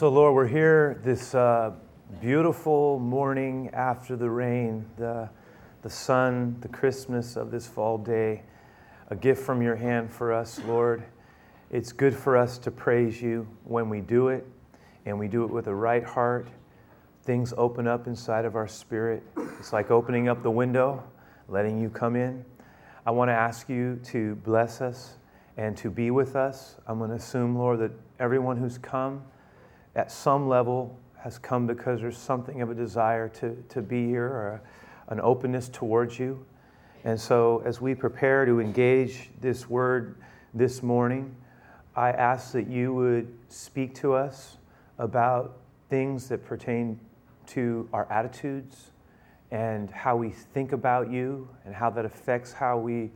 So, Lord, we're here this uh, beautiful morning after the rain, the, the sun, the Christmas of this fall day, a gift from your hand for us, Lord. It's good for us to praise you when we do it, and we do it with a right heart. Things open up inside of our spirit. It's like opening up the window, letting you come in. I want to ask you to bless us and to be with us. I'm going to assume, Lord, that everyone who's come at some level has come because there's something of a desire to, to be here or an openness towards you. And so, as we prepare to engage this word this morning, I ask that you would speak to us about things that pertain to our attitudes and how we think about you and how that affects how we,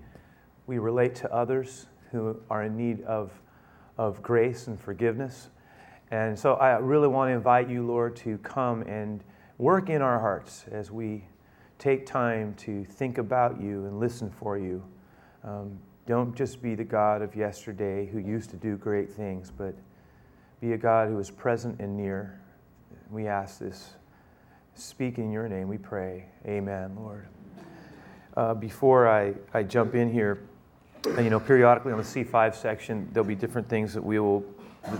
we relate to others who are in need of, of grace and forgiveness. And so I really want to invite you, Lord, to come and work in our hearts as we take time to think about you and listen for you. Um, don't just be the God of yesterday who used to do great things, but be a God who is present and near. We ask this. Speak in your name, we pray. Amen, Lord. Uh, before I, I jump in here, you know, periodically on the C5 section, there'll be different things that we will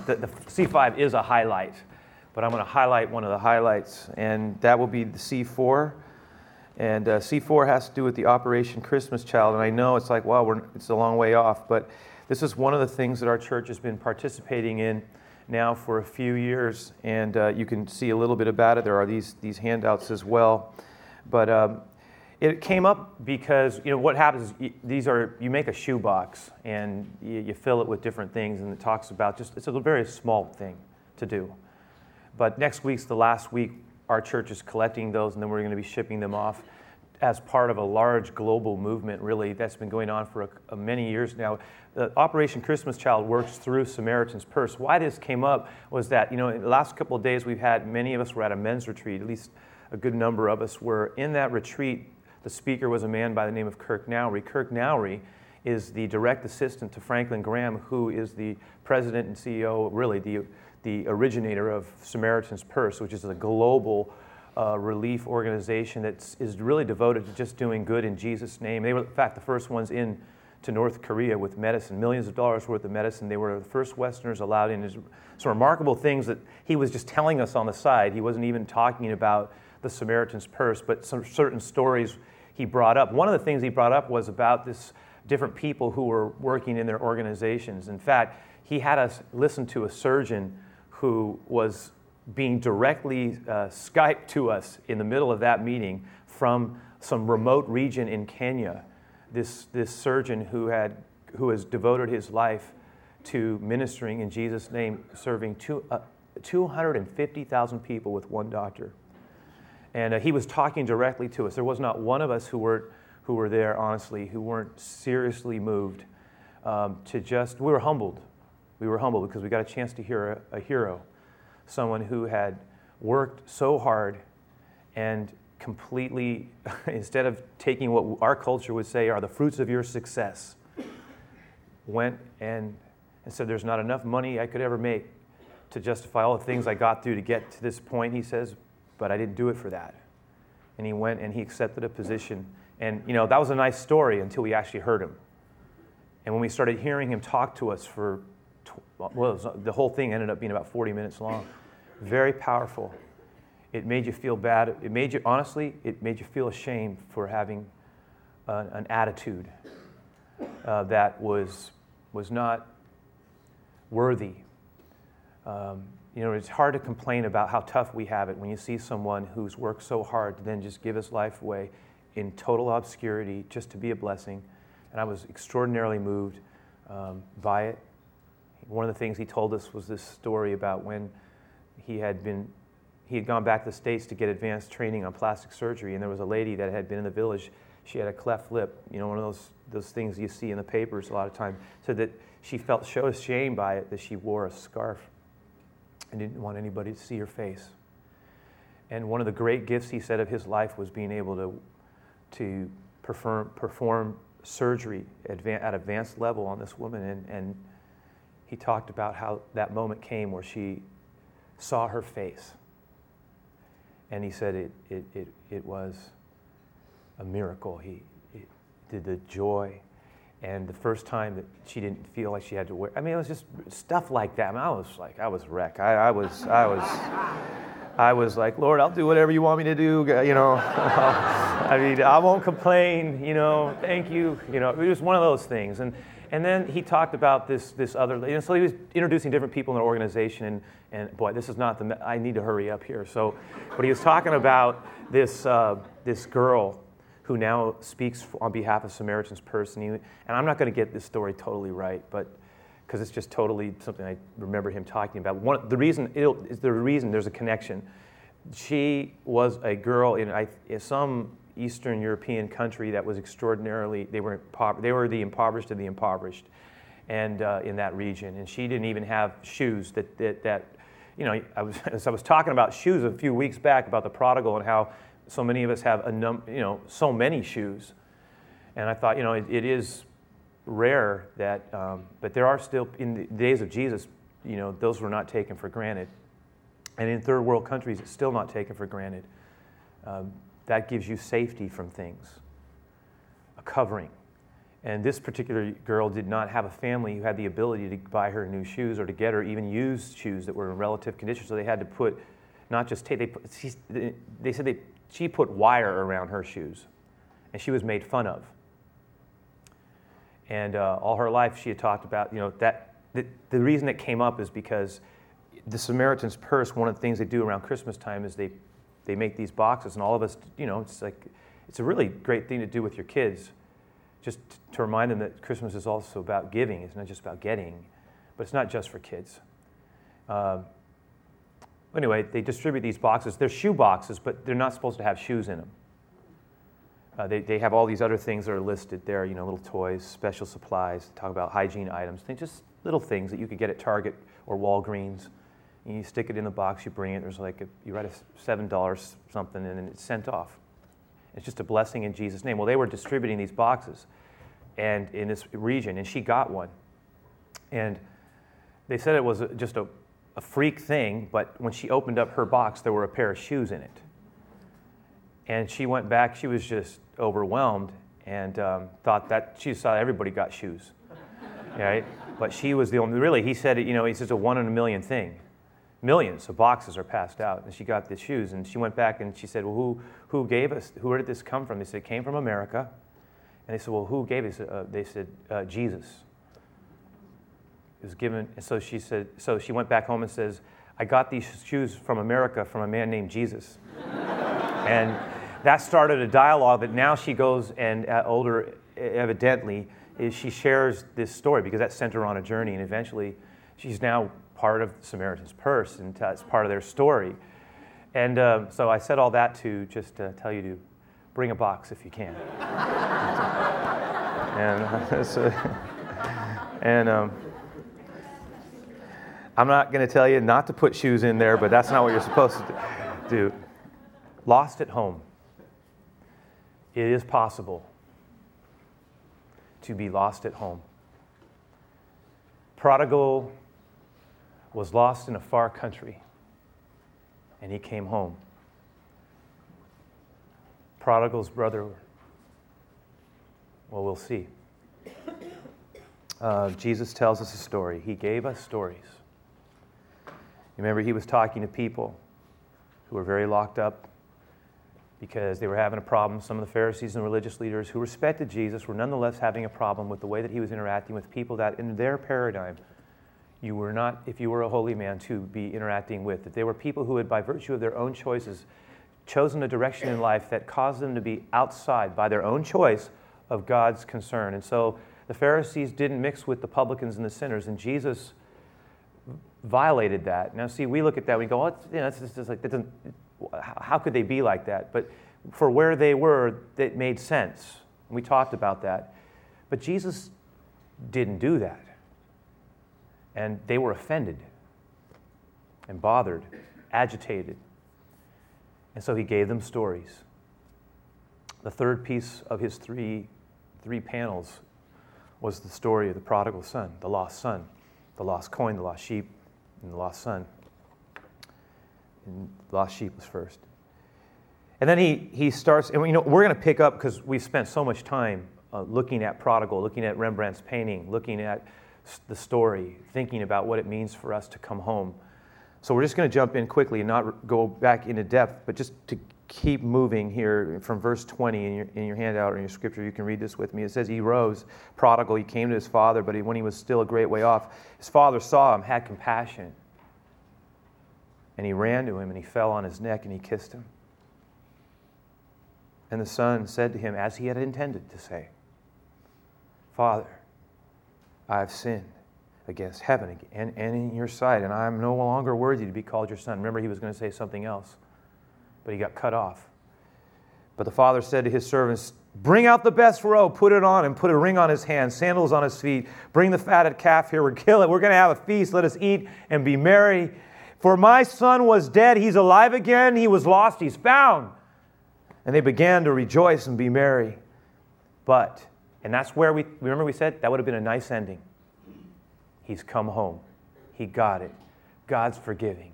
the, the C5 is a highlight, but I'm going to highlight one of the highlights, and that will be the C4. And uh, C4 has to do with the Operation Christmas Child. And I know it's like, well, it's a long way off, but this is one of the things that our church has been participating in now for a few years. And uh, you can see a little bit about it. There are these, these handouts as well. But um, it came up because you know what happens is you, these are you make a shoebox and you, you, fill it with different things and it talks about just it's a very small thing to do. But next week's the last week our church is collecting those and then we're going to be shipping them off as part of a large global movement really that's been going on for a, a many years now. The operation christmas child works through samaritan's purse. Why this came up was that you know in the last couple of days we've had many of us were at a men's retreat at least a good number of us were in that retreat the speaker was a man by the name of Kirk Nowry. Kirk Nowry is the direct assistant to Franklin Graham, who is the president and CEO, really the, the originator of Samaritan's Purse, which is a global uh, relief organization that is really devoted to just doing good in Jesus' name. They were, in fact, the first ones in to North Korea with medicine, millions of dollars worth of medicine. They were the first Westerners allowed in. Some remarkable things that he was just telling us on the side. He wasn't even talking about the Samaritan's Purse, but some certain stories he brought up. One of the things he brought up was about this different people who were working in their organizations. In fact, he had us listen to a surgeon who was being directly uh, Skyped to us in the middle of that meeting from some remote region in Kenya. This, this surgeon who, had, who has devoted his life to ministering in Jesus' name, serving two, uh, 250,000 people with one doctor. And uh, he was talking directly to us. There was not one of us who were, who were there, honestly, who weren't seriously moved um, to just, we were humbled. We were humbled because we got a chance to hear a, a hero, someone who had worked so hard and completely, instead of taking what our culture would say are the fruits of your success, went and, and said, There's not enough money I could ever make to justify all the things I got through to get to this point. He says, but I didn't do it for that. And he went and he accepted a position. And, you know, that was a nice story until we actually heard him. And when we started hearing him talk to us for, well, the whole thing ended up being about 40 minutes long. Very powerful. It made you feel bad. It made you, honestly, it made you feel ashamed for having an attitude uh, that was, was not worthy. Um, you know, it's hard to complain about how tough we have it when you see someone who's worked so hard to then just give his life away in total obscurity just to be a blessing. And I was extraordinarily moved um, by it. One of the things he told us was this story about when he had been he had gone back to the states to get advanced training on plastic surgery, and there was a lady that had been in the village. She had a cleft lip, you know, one of those those things you see in the papers a lot of times. Said that she felt so ashamed by it that she wore a scarf and didn't want anybody to see her face. And one of the great gifts he said of his life was being able to, to perform, perform surgery at advanced level on this woman. And, and he talked about how that moment came where she saw her face. And he said it, it, it, it was a miracle. He, he did the joy. And the first time that she didn't feel like she had to wear, I mean, it was just stuff like that. I, mean, I was like, I was wreck I, I was, I was, I was like, Lord, I'll do whatever you want me to do. You know, I mean, I won't complain. You know, thank you. You know, it was one of those things. And and then he talked about this, this other, and so he was introducing different people in the organization, and, and boy, this is not the, I need to hurry up here. So, but he was talking about this, uh, this girl who now speaks on behalf of Samaritan's Purse, and, he, and I'm not going to get this story totally right, but because it's just totally something I remember him talking about. One, the reason, is the reason there's a connection. She was a girl in, I, in some Eastern European country that was extraordinarily, they were, they were the impoverished of the impoverished and uh, in that region. And she didn't even have shoes that, that, that you know, I was, as I was talking about shoes a few weeks back about the prodigal and how so many of us have a num, you know, so many shoes. And I thought, you know, it, it is rare that, um, but there are still, in the days of Jesus, you know, those were not taken for granted. And in third world countries, it's still not taken for granted. Um, that gives you safety from things, a covering. And this particular girl did not have a family who had the ability to buy her new shoes or to get her even used shoes that were in relative condition. So they had to put, not just tape, they, they said they, she put wire around her shoes. And she was made fun of. And uh, all her life she had talked about, you know, that the, the reason it came up is because the Samaritan's Purse, one of the things they do around Christmas time is they they make these boxes, and all of us, you know, it's like it's a really great thing to do with your kids, just to remind them that Christmas is also about giving. It's not just about getting, but it's not just for kids. Um, anyway, they distribute these boxes. They're shoe boxes, but they're not supposed to have shoes in them. Uh, they, they have all these other things that are listed there, you know, little toys, special supplies, talk about hygiene items, things, just little things that you could get at Target or Walgreens you stick it in the box, you bring it, there's like, a, you write a $7 something, and then it's sent off. It's just a blessing in Jesus' name. Well, they were distributing these boxes and in this region, and she got one. And they said it was just a, a freak thing, but when she opened up her box, there were a pair of shoes in it. And she went back, she was just overwhelmed and um, thought that she saw everybody got shoes, right? But she was the only, really, he said, you know, it's just a one in a million thing millions of boxes are passed out. And she got the shoes, and she went back and she said, Well, who, who gave us, where did this come from? They said, It came from America. And they said, Well, who gave us? Uh, they said, uh, Jesus. Was given, and so she said, so she went back home and says, I got these shoes from America from a man named Jesus. and that started a dialogue that now she goes and uh, older, evidently, is she shares this story because that sent her on a journey, and eventually she's now part of Samaritan's Purse and it's part of their story. And um, so I said all that to just uh, tell you to bring a box if you can. and uh, and um, I'm not going to tell you not to put shoes in there, but that's not what you're supposed to do. Lost at home. It is possible to be lost at home. Prodigal was lost in a far country, and he came home. Prodigal's brother, well, we'll see. Uh, Jesus tells us a story. He gave us stories. Remember, he was talking to people who were very locked up because they were having a problem. Some of the Pharisees and religious leaders who respected Jesus were nonetheless having a problem with the way that he was interacting with people that, in their paradigm, you were not, if you were a holy man, to be interacting with. That they were people who had, by virtue of their own choices, chosen a direction in life that caused them to be outside by their own choice of God's concern. And so the Pharisees didn't mix with the publicans and the sinners, and Jesus violated that. Now, see, we look at that, we go, oh, it's, you know, it's just like, it how could they be like that? But for where they were, it made sense. We talked about that. But Jesus didn't do that. And they were offended and bothered, agitated. And so he gave them stories. The third piece of his three, three panels was the story of the prodigal son, the lost son, the lost coin, the lost sheep, and the lost son. And lost sheep was first. And then he, he starts, and you know, we're going to pick up because we've spent so much time uh, looking at Prodigal, looking at Rembrandt's painting, looking at the story, thinking about what it means for us to come home. So we're just going to jump in quickly and not go back into depth, but just to keep moving here from verse 20 in your, in your handout or in your scripture. You can read this with me. It says, He rose, prodigal, he came to his father, but when he was still a great way off, his father saw him, had compassion. And he ran to him and he fell on his neck and he kissed him. And the son said to him, as he had intended to say, Father, I have sinned against heaven and, and in your sight, and I am no longer worthy to be called your son. Remember, he was going to say something else, but he got cut off. But the father said to his servants, Bring out the best robe, put it on, and put a ring on his hand, sandals on his feet. Bring the fatted calf here. We're kill it. We're going to have a feast. Let us eat and be merry. For my son was dead. He's alive again. He was lost. He's found. And they began to rejoice and be merry. But and that's where we, remember we said that would have been a nice ending. He's come home. He got it. God's forgiving.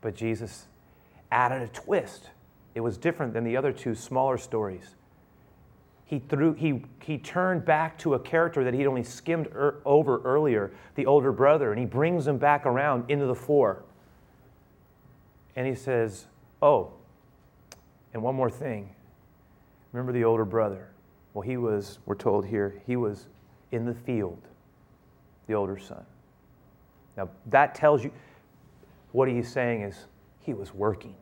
But Jesus added a twist. It was different than the other two smaller stories. He, threw, he, he turned back to a character that he'd only skimmed er, over earlier, the older brother, and he brings him back around into the fore. And he says, Oh, and one more thing. Remember the older brother. Well, he was, we're told here, he was in the field, the older son. Now, that tells you what he's saying is he was working.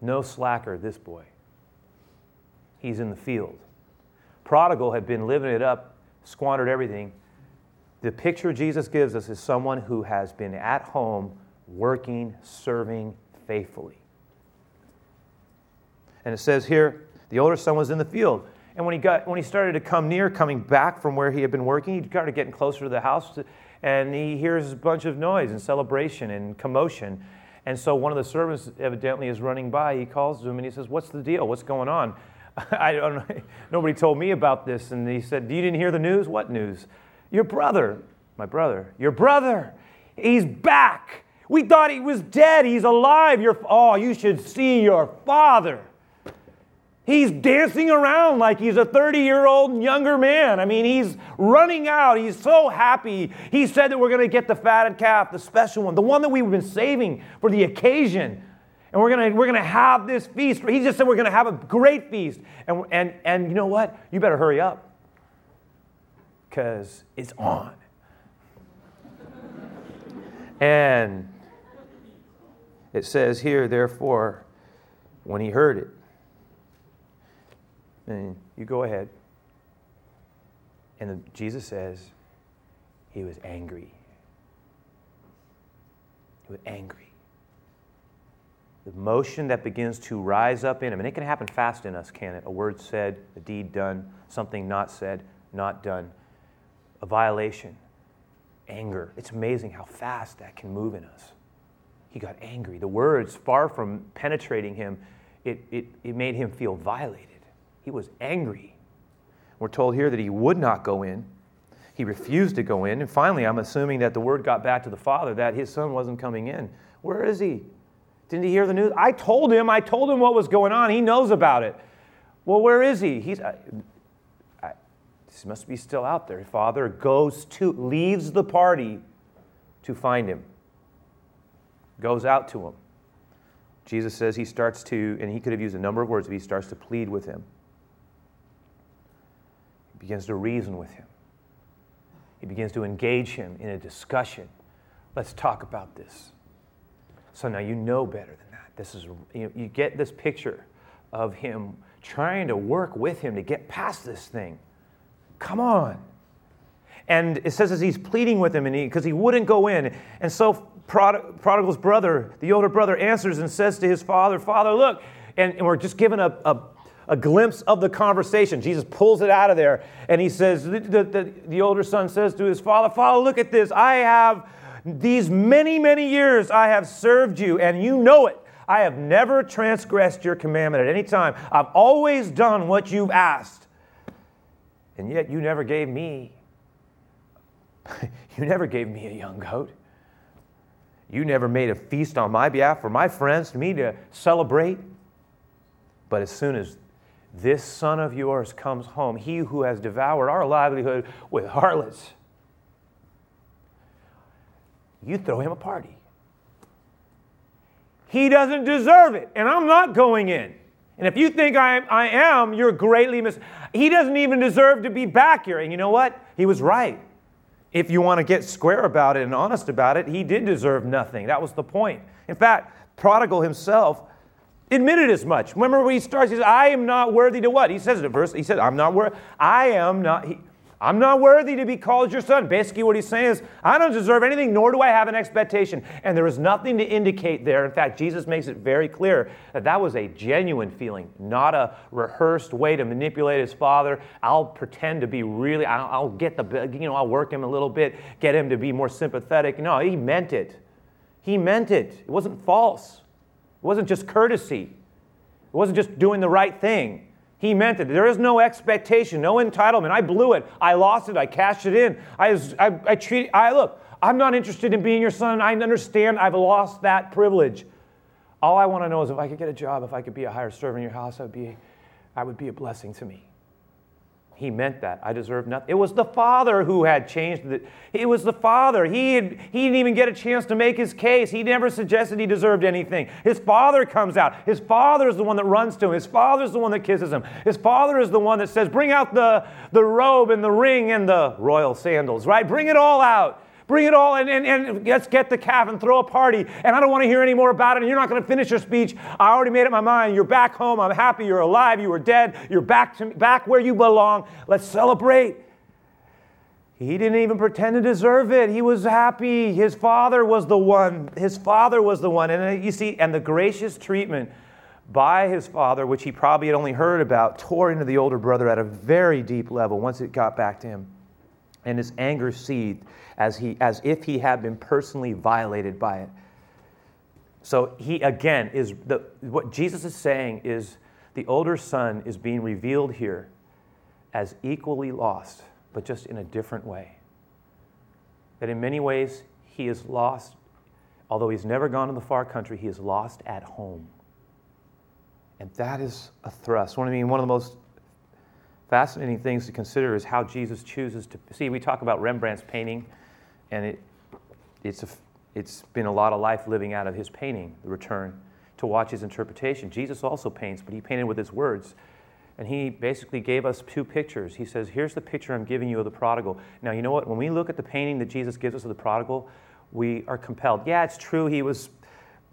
No slacker, this boy. He's in the field. Prodigal had been living it up, squandered everything. The picture Jesus gives us is someone who has been at home, working, serving faithfully. And it says here, the older son was in the field. And when he, got, when he started to come near, coming back from where he had been working, he started getting closer to the house, and he hears a bunch of noise and celebration and commotion. And so one of the servants evidently is running by. He calls to him and he says, What's the deal? What's going on? I don't know. Nobody told me about this. And he said, You didn't hear the news? What news? Your brother, my brother, your brother, he's back. We thought he was dead. He's alive. You're, oh, you should see your father. He's dancing around like he's a 30 year old younger man. I mean, he's running out. He's so happy. He said that we're going to get the fatted calf, the special one, the one that we've been saving for the occasion. And we're going to, we're going to have this feast. He just said we're going to have a great feast. And, and, and you know what? You better hurry up because it's on. and it says here, therefore, when he heard it, and you go ahead. And Jesus says he was angry. He was angry. The emotion that begins to rise up in him, and it can happen fast in us, can it? A word said, a deed done, something not said, not done, a violation, anger. It's amazing how fast that can move in us. He got angry. The words, far from penetrating him, it, it, it made him feel violated. He was angry. We're told here that he would not go in. He refused to go in. And finally, I'm assuming that the word got back to the father that his son wasn't coming in. Where is he? Didn't he hear the news? I told him. I told him what was going on. He knows about it. Well, where is he? He's. I, I, this must be still out there. Father goes to, leaves the party to find him, goes out to him. Jesus says he starts to, and he could have used a number of words, but he starts to plead with him begins to reason with him. He begins to engage him in a discussion. Let's talk about this. So now you know better than that. This is you, you get this picture of him trying to work with him to get past this thing. Come on. And it says as he's pleading with him, because he, he, wouldn't go in, and so Prod- prodigal's brother, the older brother, answers and says to his father, "Father, look." And, and we're just given a, a a glimpse of the conversation. Jesus pulls it out of there and he says, the, the, the, older son says to his father, Father, look at this. I have these many, many years I have served you, and you know it. I have never transgressed your commandment at any time. I've always done what you've asked. And yet you never gave me, you never gave me a young goat. You never made a feast on my behalf for my friends, me to celebrate. But as soon as this son of yours comes home, he who has devoured our livelihood with harlots, you throw him a party. He doesn't deserve it, and I'm not going in. And if you think I am, I am you're greatly mis. He doesn't even deserve to be back here. And you know what? He was right. If you want to get square about it and honest about it, he did deserve nothing. That was the point. In fact, Prodigal himself admitted as much. Remember when he starts, he says, I am not worthy to what? He says it verse, he said, I'm not worthy. I am not, he, I'm not worthy to be called your son. Basically, what he's saying is, I don't deserve anything, nor do I have an expectation. And there is nothing to indicate there. In fact, Jesus makes it very clear that that was a genuine feeling, not a rehearsed way to manipulate his father. I'll pretend to be really, I'll, I'll get the, you know, I'll work him a little bit, get him to be more sympathetic. No, he meant it. He meant it. It wasn't false. It wasn't just courtesy. It wasn't just doing the right thing. He meant it. There is no expectation, no entitlement. I blew it. I lost it. I cashed it in. I, was, I, I. I look. I'm not interested in being your son. I understand. I've lost that privilege. All I want to know is if I could get a job, if I could be a hired servant in your house, I would be, I would be a blessing to me. He meant that. I deserve nothing. It was the Father who had changed it. It was the Father. He, had, he didn't even get a chance to make his case. He never suggested he deserved anything. His Father comes out. His Father is the one that runs to him. His Father is the one that kisses him. His Father is the one that says, Bring out the, the robe and the ring and the royal sandals, right? Bring it all out. Bring it all and, and, and let's get the calf and throw a party. And I don't want to hear any more about it. And you're not going to finish your speech. I already made up my mind. You're back home. I'm happy. You're alive. You were dead. You're back, to, back where you belong. Let's celebrate. He didn't even pretend to deserve it. He was happy. His father was the one. His father was the one. And uh, you see, and the gracious treatment by his father, which he probably had only heard about, tore into the older brother at a very deep level once it got back to him. And his anger seethed as, he, as if he had been personally violated by it. So he again is the, what Jesus is saying is the older son is being revealed here as equally lost, but just in a different way. That in many ways he is lost, although he's never gone to the far country, he is lost at home. And that is a thrust. One, I mean, one of the most fascinating things to consider is how Jesus chooses to see. We talk about Rembrandt's painting and it, it's, a, it's been a lot of life living out of his painting, the return, to watch his interpretation. Jesus also paints, but he painted with his words. And he basically gave us two pictures. He says, Here's the picture I'm giving you of the prodigal. Now, you know what? When we look at the painting that Jesus gives us of the prodigal, we are compelled. Yeah, it's true, he was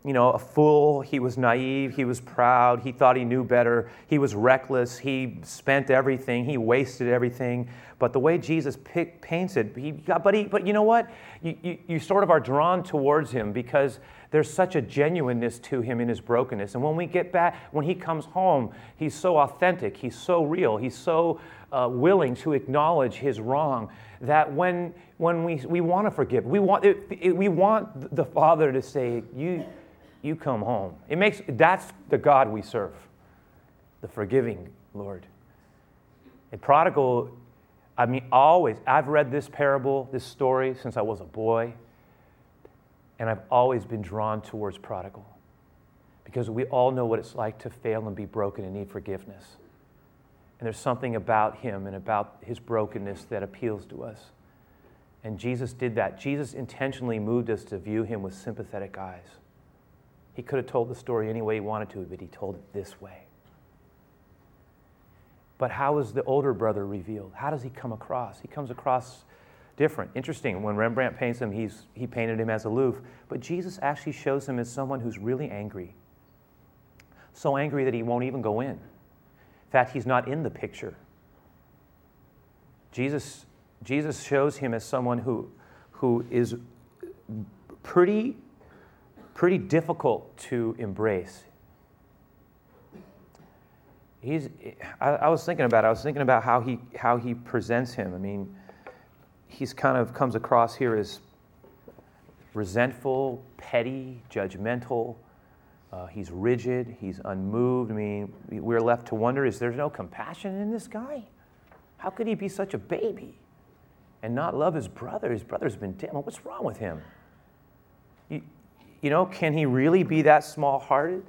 you know, a fool. He was naive. He was proud. He thought he knew better. He was reckless. He spent everything. He wasted everything. But the way Jesus pick, paints it, he got, but, he, but you know what? You, you, you sort of are drawn towards him because there's such a genuineness to him in his brokenness. And when we get back, when he comes home, he's so authentic. He's so real. He's so uh, willing to acknowledge his wrong that when, when we, we want to forgive, we want, it, it, we want the Father to say, you you come home. It makes that's the God we serve, the forgiving Lord. And prodigal, I mean, always, I've read this parable, this story since I was a boy, and I've always been drawn towards prodigal because we all know what it's like to fail and be broken and need forgiveness. And there's something about him and about his brokenness that appeals to us. And Jesus did that. Jesus intentionally moved us to view him with sympathetic eyes. He could have told the story any way he wanted to, but he told it this way. But how is the older brother revealed? How does he come across? He comes across different. Interesting, when Rembrandt paints him, he's, he painted him as aloof, but Jesus actually shows him as someone who's really angry. So angry that he won't even go in. In fact, he's not in the picture. Jesus, Jesus shows him as someone who, who is pretty pretty difficult to embrace. He's, I, I, was thinking about it. I was thinking about how he, how he presents him. I mean, he's kind of comes across here as resentful, petty, judgmental. Uh, he's rigid. He's unmoved. I mean, we're left to wonder is there no compassion in this guy? How could he be such a baby and not love his brother? His brother's been dead. What's wrong with him? You know, can he really be that small hearted?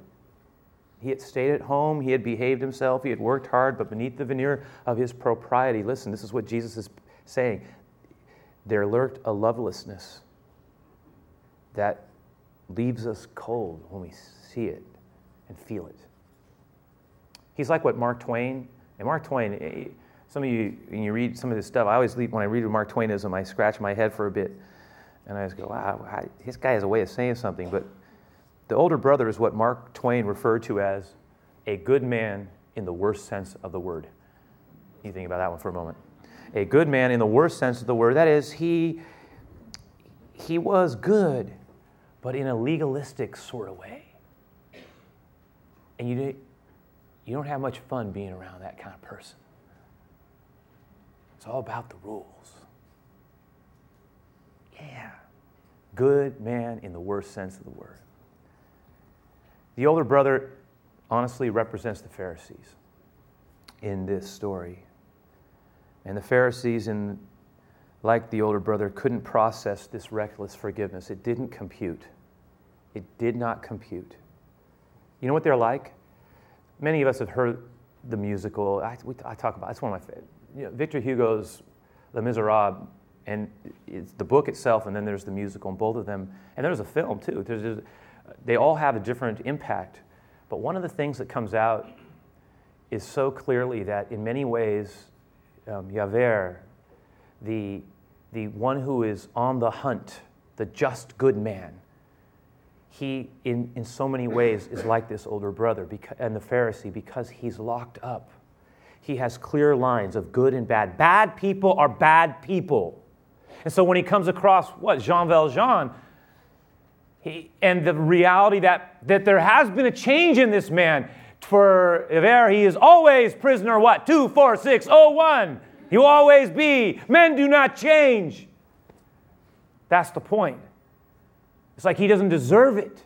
He had stayed at home, he had behaved himself, he had worked hard, but beneath the veneer of his propriety, listen, this is what Jesus is saying. There lurked a lovelessness that leaves us cold when we see it and feel it. He's like what Mark Twain, and Mark Twain, eh, some of you, when you read some of this stuff, I always, leave, when I read Mark Twainism, I scratch my head for a bit. And I just go, wow, this guy has a way of saying something. But the older brother is what Mark Twain referred to as a good man in the worst sense of the word. You think about that one for a moment. A good man in the worst sense of the word. That is, he, he was good, but in a legalistic sort of way. And you, you don't have much fun being around that kind of person. It's all about the rules. Yeah. Good man in the worst sense of the word. The older brother honestly represents the Pharisees in this story. And the Pharisees, in, like the older brother, couldn't process this reckless forgiveness. It didn't compute. It did not compute. You know what they're like? Many of us have heard the musical. I, we, I talk about it's one of my favorite. You know, Victor Hugo's Les Miserables, and it's the book itself, and then there's the musical, and both of them, and there's a film too. There's, there's, they all have a different impact. But one of the things that comes out is so clearly that in many ways, um, the, the one who is on the hunt, the just good man, he, in, in so many ways, is like this older brother because, and the Pharisee because he's locked up. He has clear lines of good and bad. Bad people are bad people. And so when he comes across what? Jean Valjean, he, and the reality that, that there has been a change in this man. For Javert, he is always prisoner what? 24601. He will always be. Men do not change. That's the point. It's like he doesn't deserve it.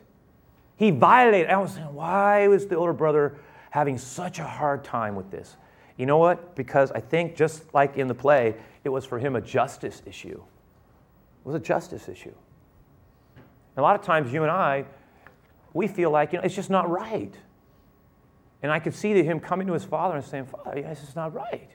He violated. I was saying, why was the older brother having such a hard time with this? You know what? Because I think just like in the play, it was for him a justice issue. It was a justice issue. A lot of times, you and I, we feel like you know, it's just not right. And I could see him coming to his father and saying, Father, this is not right.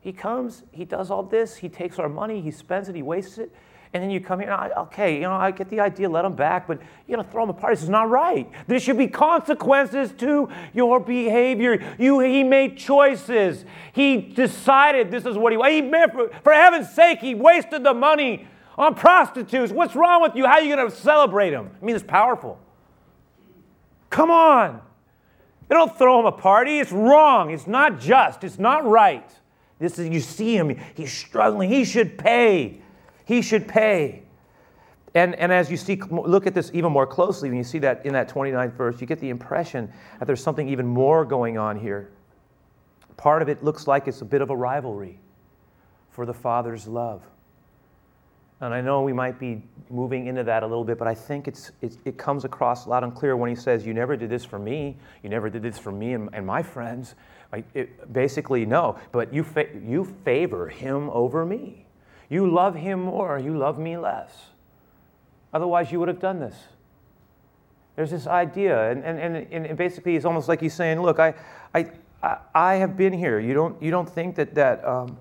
He comes, he does all this, he takes our money, he spends it, he wastes it. And then you come here, okay, you know, I get the idea, let him back, but going to throw him apart. This is not right. There should be consequences to your behavior. You, he made choices. He decided this is what he, he meant. For, for heaven's sake, he wasted the money on prostitutes. What's wrong with you? How are you going to celebrate him? I mean, it's powerful. Come on. They don't throw him a party. It's wrong. It's not just. It's not right. This is, you see him. He's struggling. He should pay. He should pay. And, and as you see, look at this even more closely, when you see that in that 29th verse, you get the impression that there's something even more going on here. Part of it looks like it's a bit of a rivalry for the Father's love. And I know we might be moving into that a little bit, but I think it's, it, it comes across loud and clear when he says, You never did this for me. You never did this for me and, and my friends. Like, it, basically, no, but you, fa- you favor him over me. You love him more, you love me less. Otherwise, you would have done this. There's this idea, and, and, and, and basically, it's almost like he's saying, Look, I, I, I have been here. You don't, you don't think that, that um,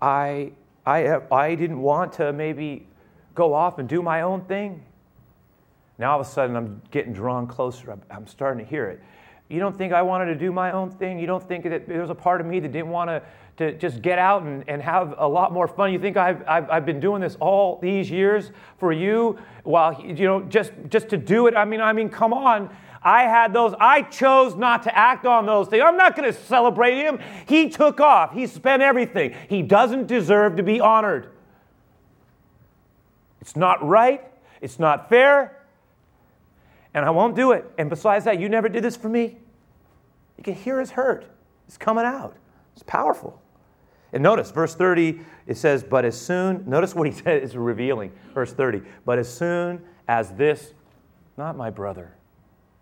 I I, I didn't want to maybe go off and do my own thing. Now all of a sudden I'm getting drawn closer. I'm, I'm starting to hear it. You don't think I wanted to do my own thing? You don't think that there was a part of me that didn't want to, to just get out and, and have a lot more fun? You think I've, I've, I've been doing this all these years for you? While, you know, just, just to do it? I mean, I mean, come on. I had those. I chose not to act on those things. I'm not going to celebrate him. He took off, he spent everything. He doesn't deserve to be honored. It's not right, it's not fair, and I won't do it. And besides that, you never did this for me. You can hear his hurt. It's coming out. It's powerful. And notice, verse 30, it says, But as soon, notice what he said is revealing. Verse 30, But as soon as this, not my brother,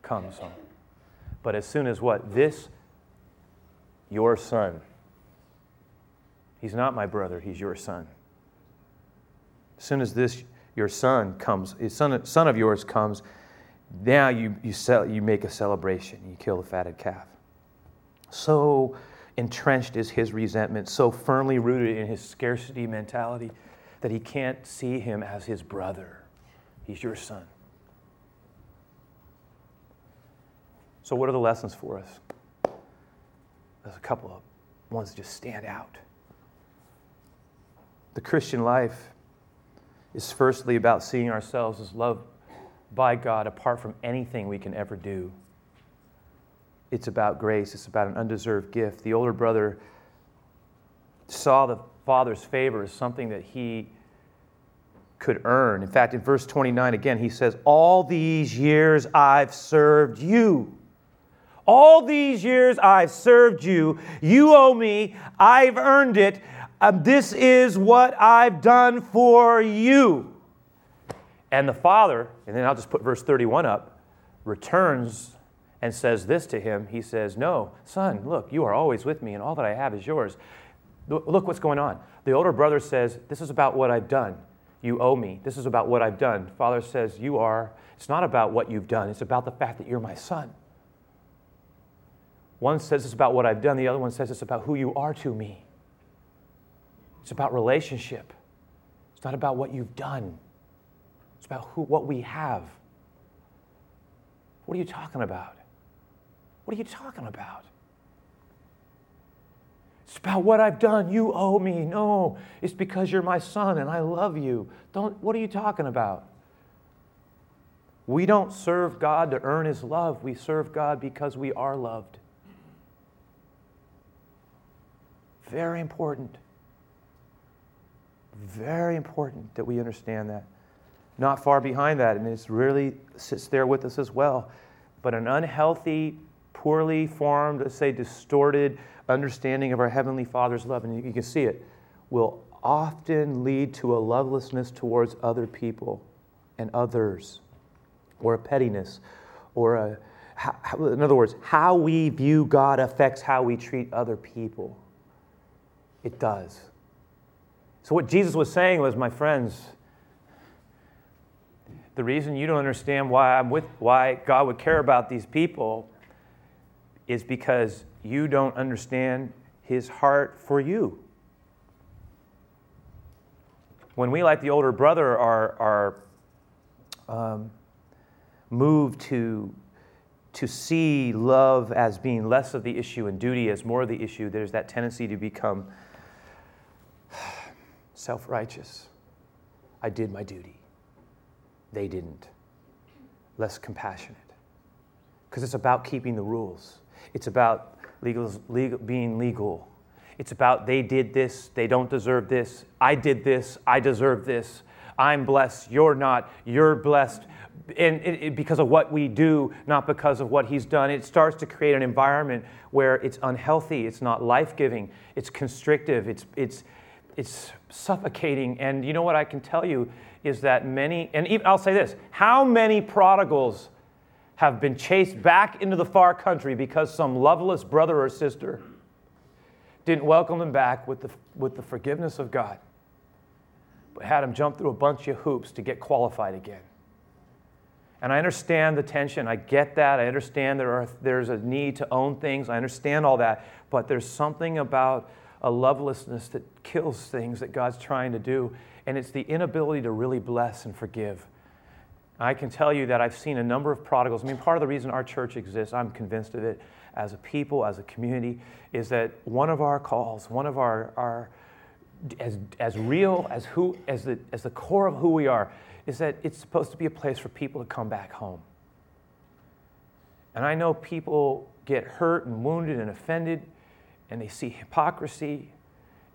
comes home. But as soon as what? This, your son. He's not my brother, he's your son. As soon as this, your son comes, his son, son of yours comes, now you, you, sell, you make a celebration. You kill the fatted calf. So entrenched is his resentment, so firmly rooted in his scarcity mentality that he can't see him as his brother. He's your son. So, what are the lessons for us? There's a couple of ones that just stand out. The Christian life is firstly about seeing ourselves as loved by God apart from anything we can ever do. It's about grace, it's about an undeserved gift. The older brother saw the father's favor as something that he could earn. In fact, in verse 29, again, he says, All these years I've served you. All these years I've served you. You owe me. I've earned it. Um, this is what I've done for you. And the father, and then I'll just put verse 31 up, returns and says this to him. He says, No, son, look, you are always with me, and all that I have is yours. Look what's going on. The older brother says, This is about what I've done. You owe me. This is about what I've done. Father says, You are. It's not about what you've done, it's about the fact that you're my son. One says it's about what I've done, the other one says it's about who you are to me. It's about relationship. It's not about what you've done. It's about who, what we have. What are you talking about? What are you talking about? It's about what I've done. You owe me. No, it's because you're my son and I love you. Don't, what are you talking about? We don't serve God to earn his love. We serve God because we are loved. Very important. Very important that we understand that. Not far behind that, and it really sits there with us as well. But an unhealthy, poorly formed, let's say distorted understanding of our Heavenly Father's love, and you can see it, will often lead to a lovelessness towards other people and others, or a pettiness, or a, in other words, how we view God affects how we treat other people. It does. So, what Jesus was saying was, my friends, the reason you don't understand why I'm with why God would care about these people is because you don't understand his heart for you. When we, like the older brother, are, are um, moved to, to see love as being less of the issue and duty as more of the issue, there's that tendency to become self righteous. I did my duty. They didn't. Less compassionate. Because it's about keeping the rules, it's about legal, legal, being legal. It's about they did this, they don't deserve this. I did this, I deserve this. I'm blessed, you're not, you're blessed. And it, it, because of what we do, not because of what he's done, it starts to create an environment where it's unhealthy, it's not life giving, it's constrictive, it's, it's, it's suffocating. And you know what I can tell you is that many, and even, I'll say this how many prodigals have been chased back into the far country because some loveless brother or sister didn't welcome them back with the, with the forgiveness of God, but had them jump through a bunch of hoops to get qualified again? And I understand the tension. I get that. I understand there are, there's a need to own things. I understand all that. But there's something about a lovelessness that kills things that God's trying to do, and it's the inability to really bless and forgive. I can tell you that I've seen a number of prodigals. I mean, part of the reason our church exists, I'm convinced of it, as a people, as a community, is that one of our calls, one of our, our as, as real as, who, as, the, as the core of who we are, is that it's supposed to be a place for people to come back home. And I know people get hurt and wounded and offended and they see hypocrisy,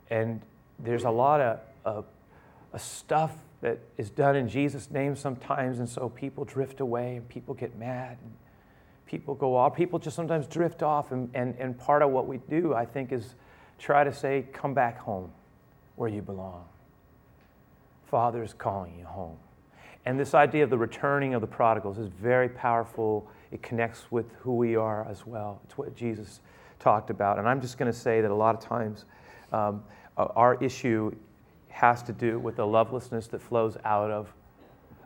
and there's a lot of, of, of stuff that is done in Jesus' name sometimes, and so people drift away and people get mad and people go off. People just sometimes drift off, and, and, and part of what we do, I think, is try to say, Come back home where you belong. Father's calling you home. And this idea of the returning of the prodigals is very powerful. It connects with who we are as well. It's what Jesus talked about. And I'm just going to say that a lot of times um, our issue has to do with the lovelessness that flows out of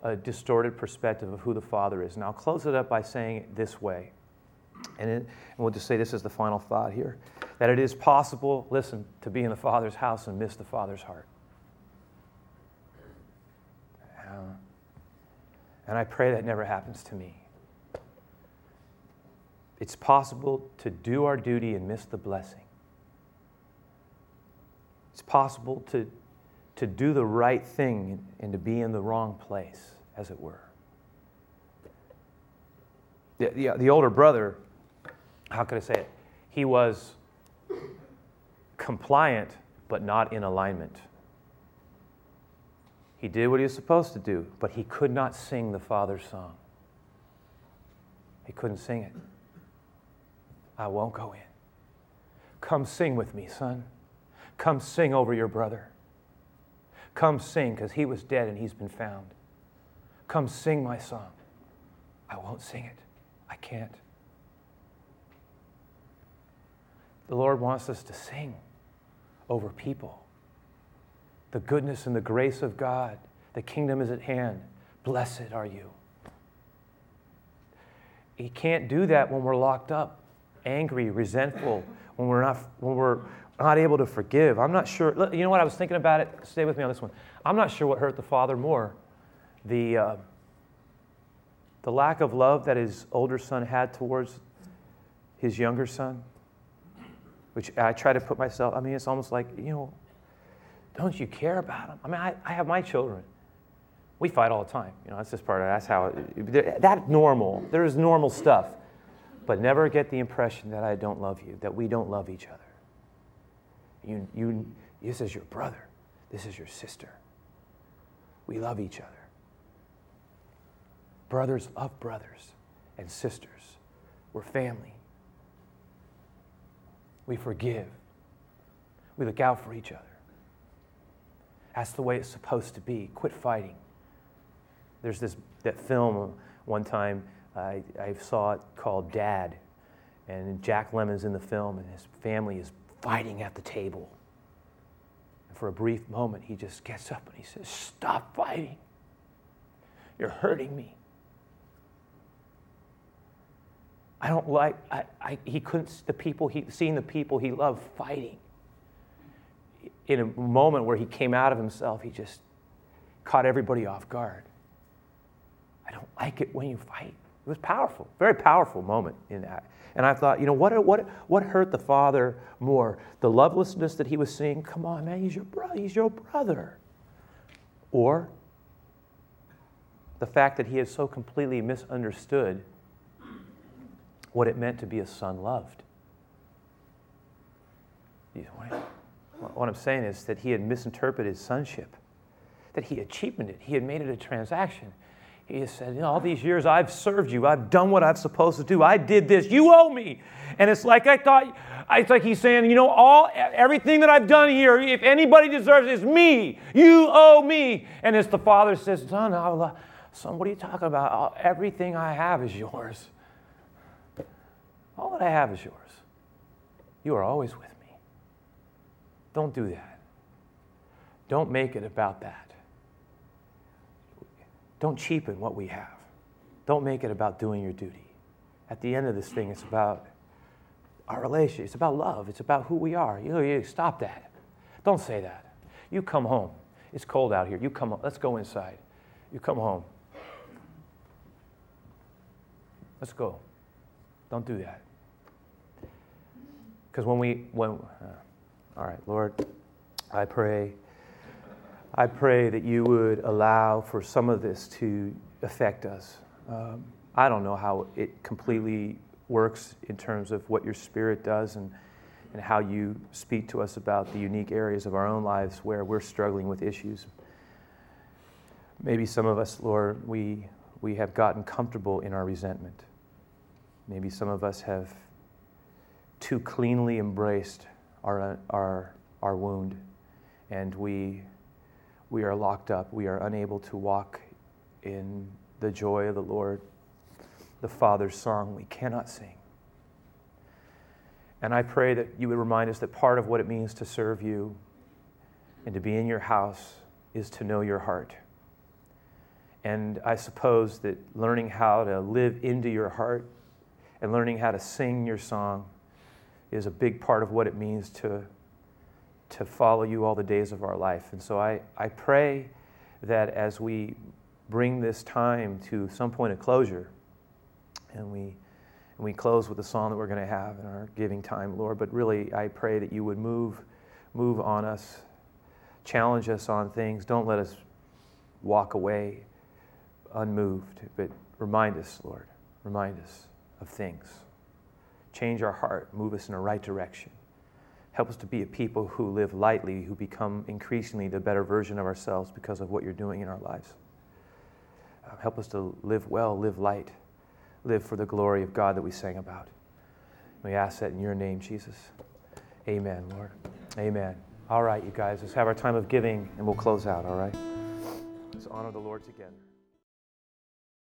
a distorted perspective of who the Father is. And I'll close it up by saying it this way. And, it, and we'll just say this is the final thought here that it is possible, listen, to be in the Father's house and miss the Father's heart. And I pray that never happens to me. It's possible to do our duty and miss the blessing. It's possible to, to do the right thing and to be in the wrong place, as it were. The, the, the older brother, how could I say it? He was compliant, but not in alignment. He did what he was supposed to do, but he could not sing the Father's song. He couldn't sing it. I won't go in. Come sing with me, son. Come sing over your brother. Come sing, because he was dead and he's been found. Come sing my song. I won't sing it. I can't. The Lord wants us to sing over people. The goodness and the grace of God. The kingdom is at hand. Blessed are you. He can't do that when we're locked up, angry, resentful, when we're not, when we're not able to forgive. I'm not sure. You know what? I was thinking about it. Stay with me on this one. I'm not sure what hurt the father more the, uh, the lack of love that his older son had towards his younger son which I try to put myself, I mean, it's almost like, you know, don't you care about them? I mean, I, I have my children. We fight all the time. You know, that's just part of That's how, it, that's normal. There is normal stuff. But never get the impression that I don't love you, that we don't love each other. You, you, this is your brother. This is your sister. We love each other. Brothers love brothers and sisters. We're family. We forgive. We look out for each other. That's the way it's supposed to be. Quit fighting. There's this that film one time I, I saw it called Dad, and Jack Lemmon's in the film, and his family is fighting at the table. And for a brief moment, he just gets up and he says, Stop fighting. You're hurting me. I don't like, I, I, he couldn't, the people, he, seeing the people he loved fighting. In a moment where he came out of himself, he just caught everybody off guard. I don't like it when you fight. It was powerful, very powerful moment in that. And I thought, you know, what, what, what hurt the father more? The lovelessness that he was seeing, come on, man, he's your brother, he's your brother. Or the fact that he had so completely misunderstood what it meant to be a son loved. What I'm saying is that he had misinterpreted sonship, that he had cheapened it, he had made it a transaction. He said, you know, all these years I've served you, I've done what I'm supposed to do, I did this, you owe me. And it's like I thought, it's like he's saying, you know, all everything that I've done here, if anybody deserves it, it's me. You owe me. And as the father says, son, son, what are you talking about? Everything I have is yours. All that I have is yours. You are always with me. Don't do that. Don't make it about that. Don't cheapen what we have. Don't make it about doing your duty. At the end of this thing, it's about our relationship. It's about love. It's about who we are. You you stop that. Don't say that. You come home. It's cold out here. You come. Let's go inside. You come home. Let's go. Don't do that. Because when we, when, uh, all right, Lord, I pray, I pray that you would allow for some of this to affect us. Um, I don't know how it completely works in terms of what your Spirit does and, and how you speak to us about the unique areas of our own lives where we're struggling with issues. Maybe some of us, Lord, we, we have gotten comfortable in our resentment. Maybe some of us have too cleanly embraced our, our, our wound, and we, we are locked up. We are unable to walk in the joy of the Lord, the Father's song we cannot sing. And I pray that you would remind us that part of what it means to serve you and to be in your house is to know your heart And I suppose that learning how to live into your heart and learning how to sing your song is a big part of what it means to, to follow you all the days of our life. And so I, I pray that as we bring this time to some point of closure, and we, and we close with the song that we're going to have in our giving time, Lord, but really I pray that you would move, move on us, challenge us on things. Don't let us walk away unmoved, but remind us, Lord, remind us of things. Change our heart, move us in the right direction. Help us to be a people who live lightly, who become increasingly the better version of ourselves because of what you're doing in our lives. Uh, help us to live well, live light, live for the glory of God that we sang about. We ask that in your name, Jesus. Amen, Lord. Amen. All right, you guys, let's have our time of giving and we'll close out, all right? Let's honor the Lord together.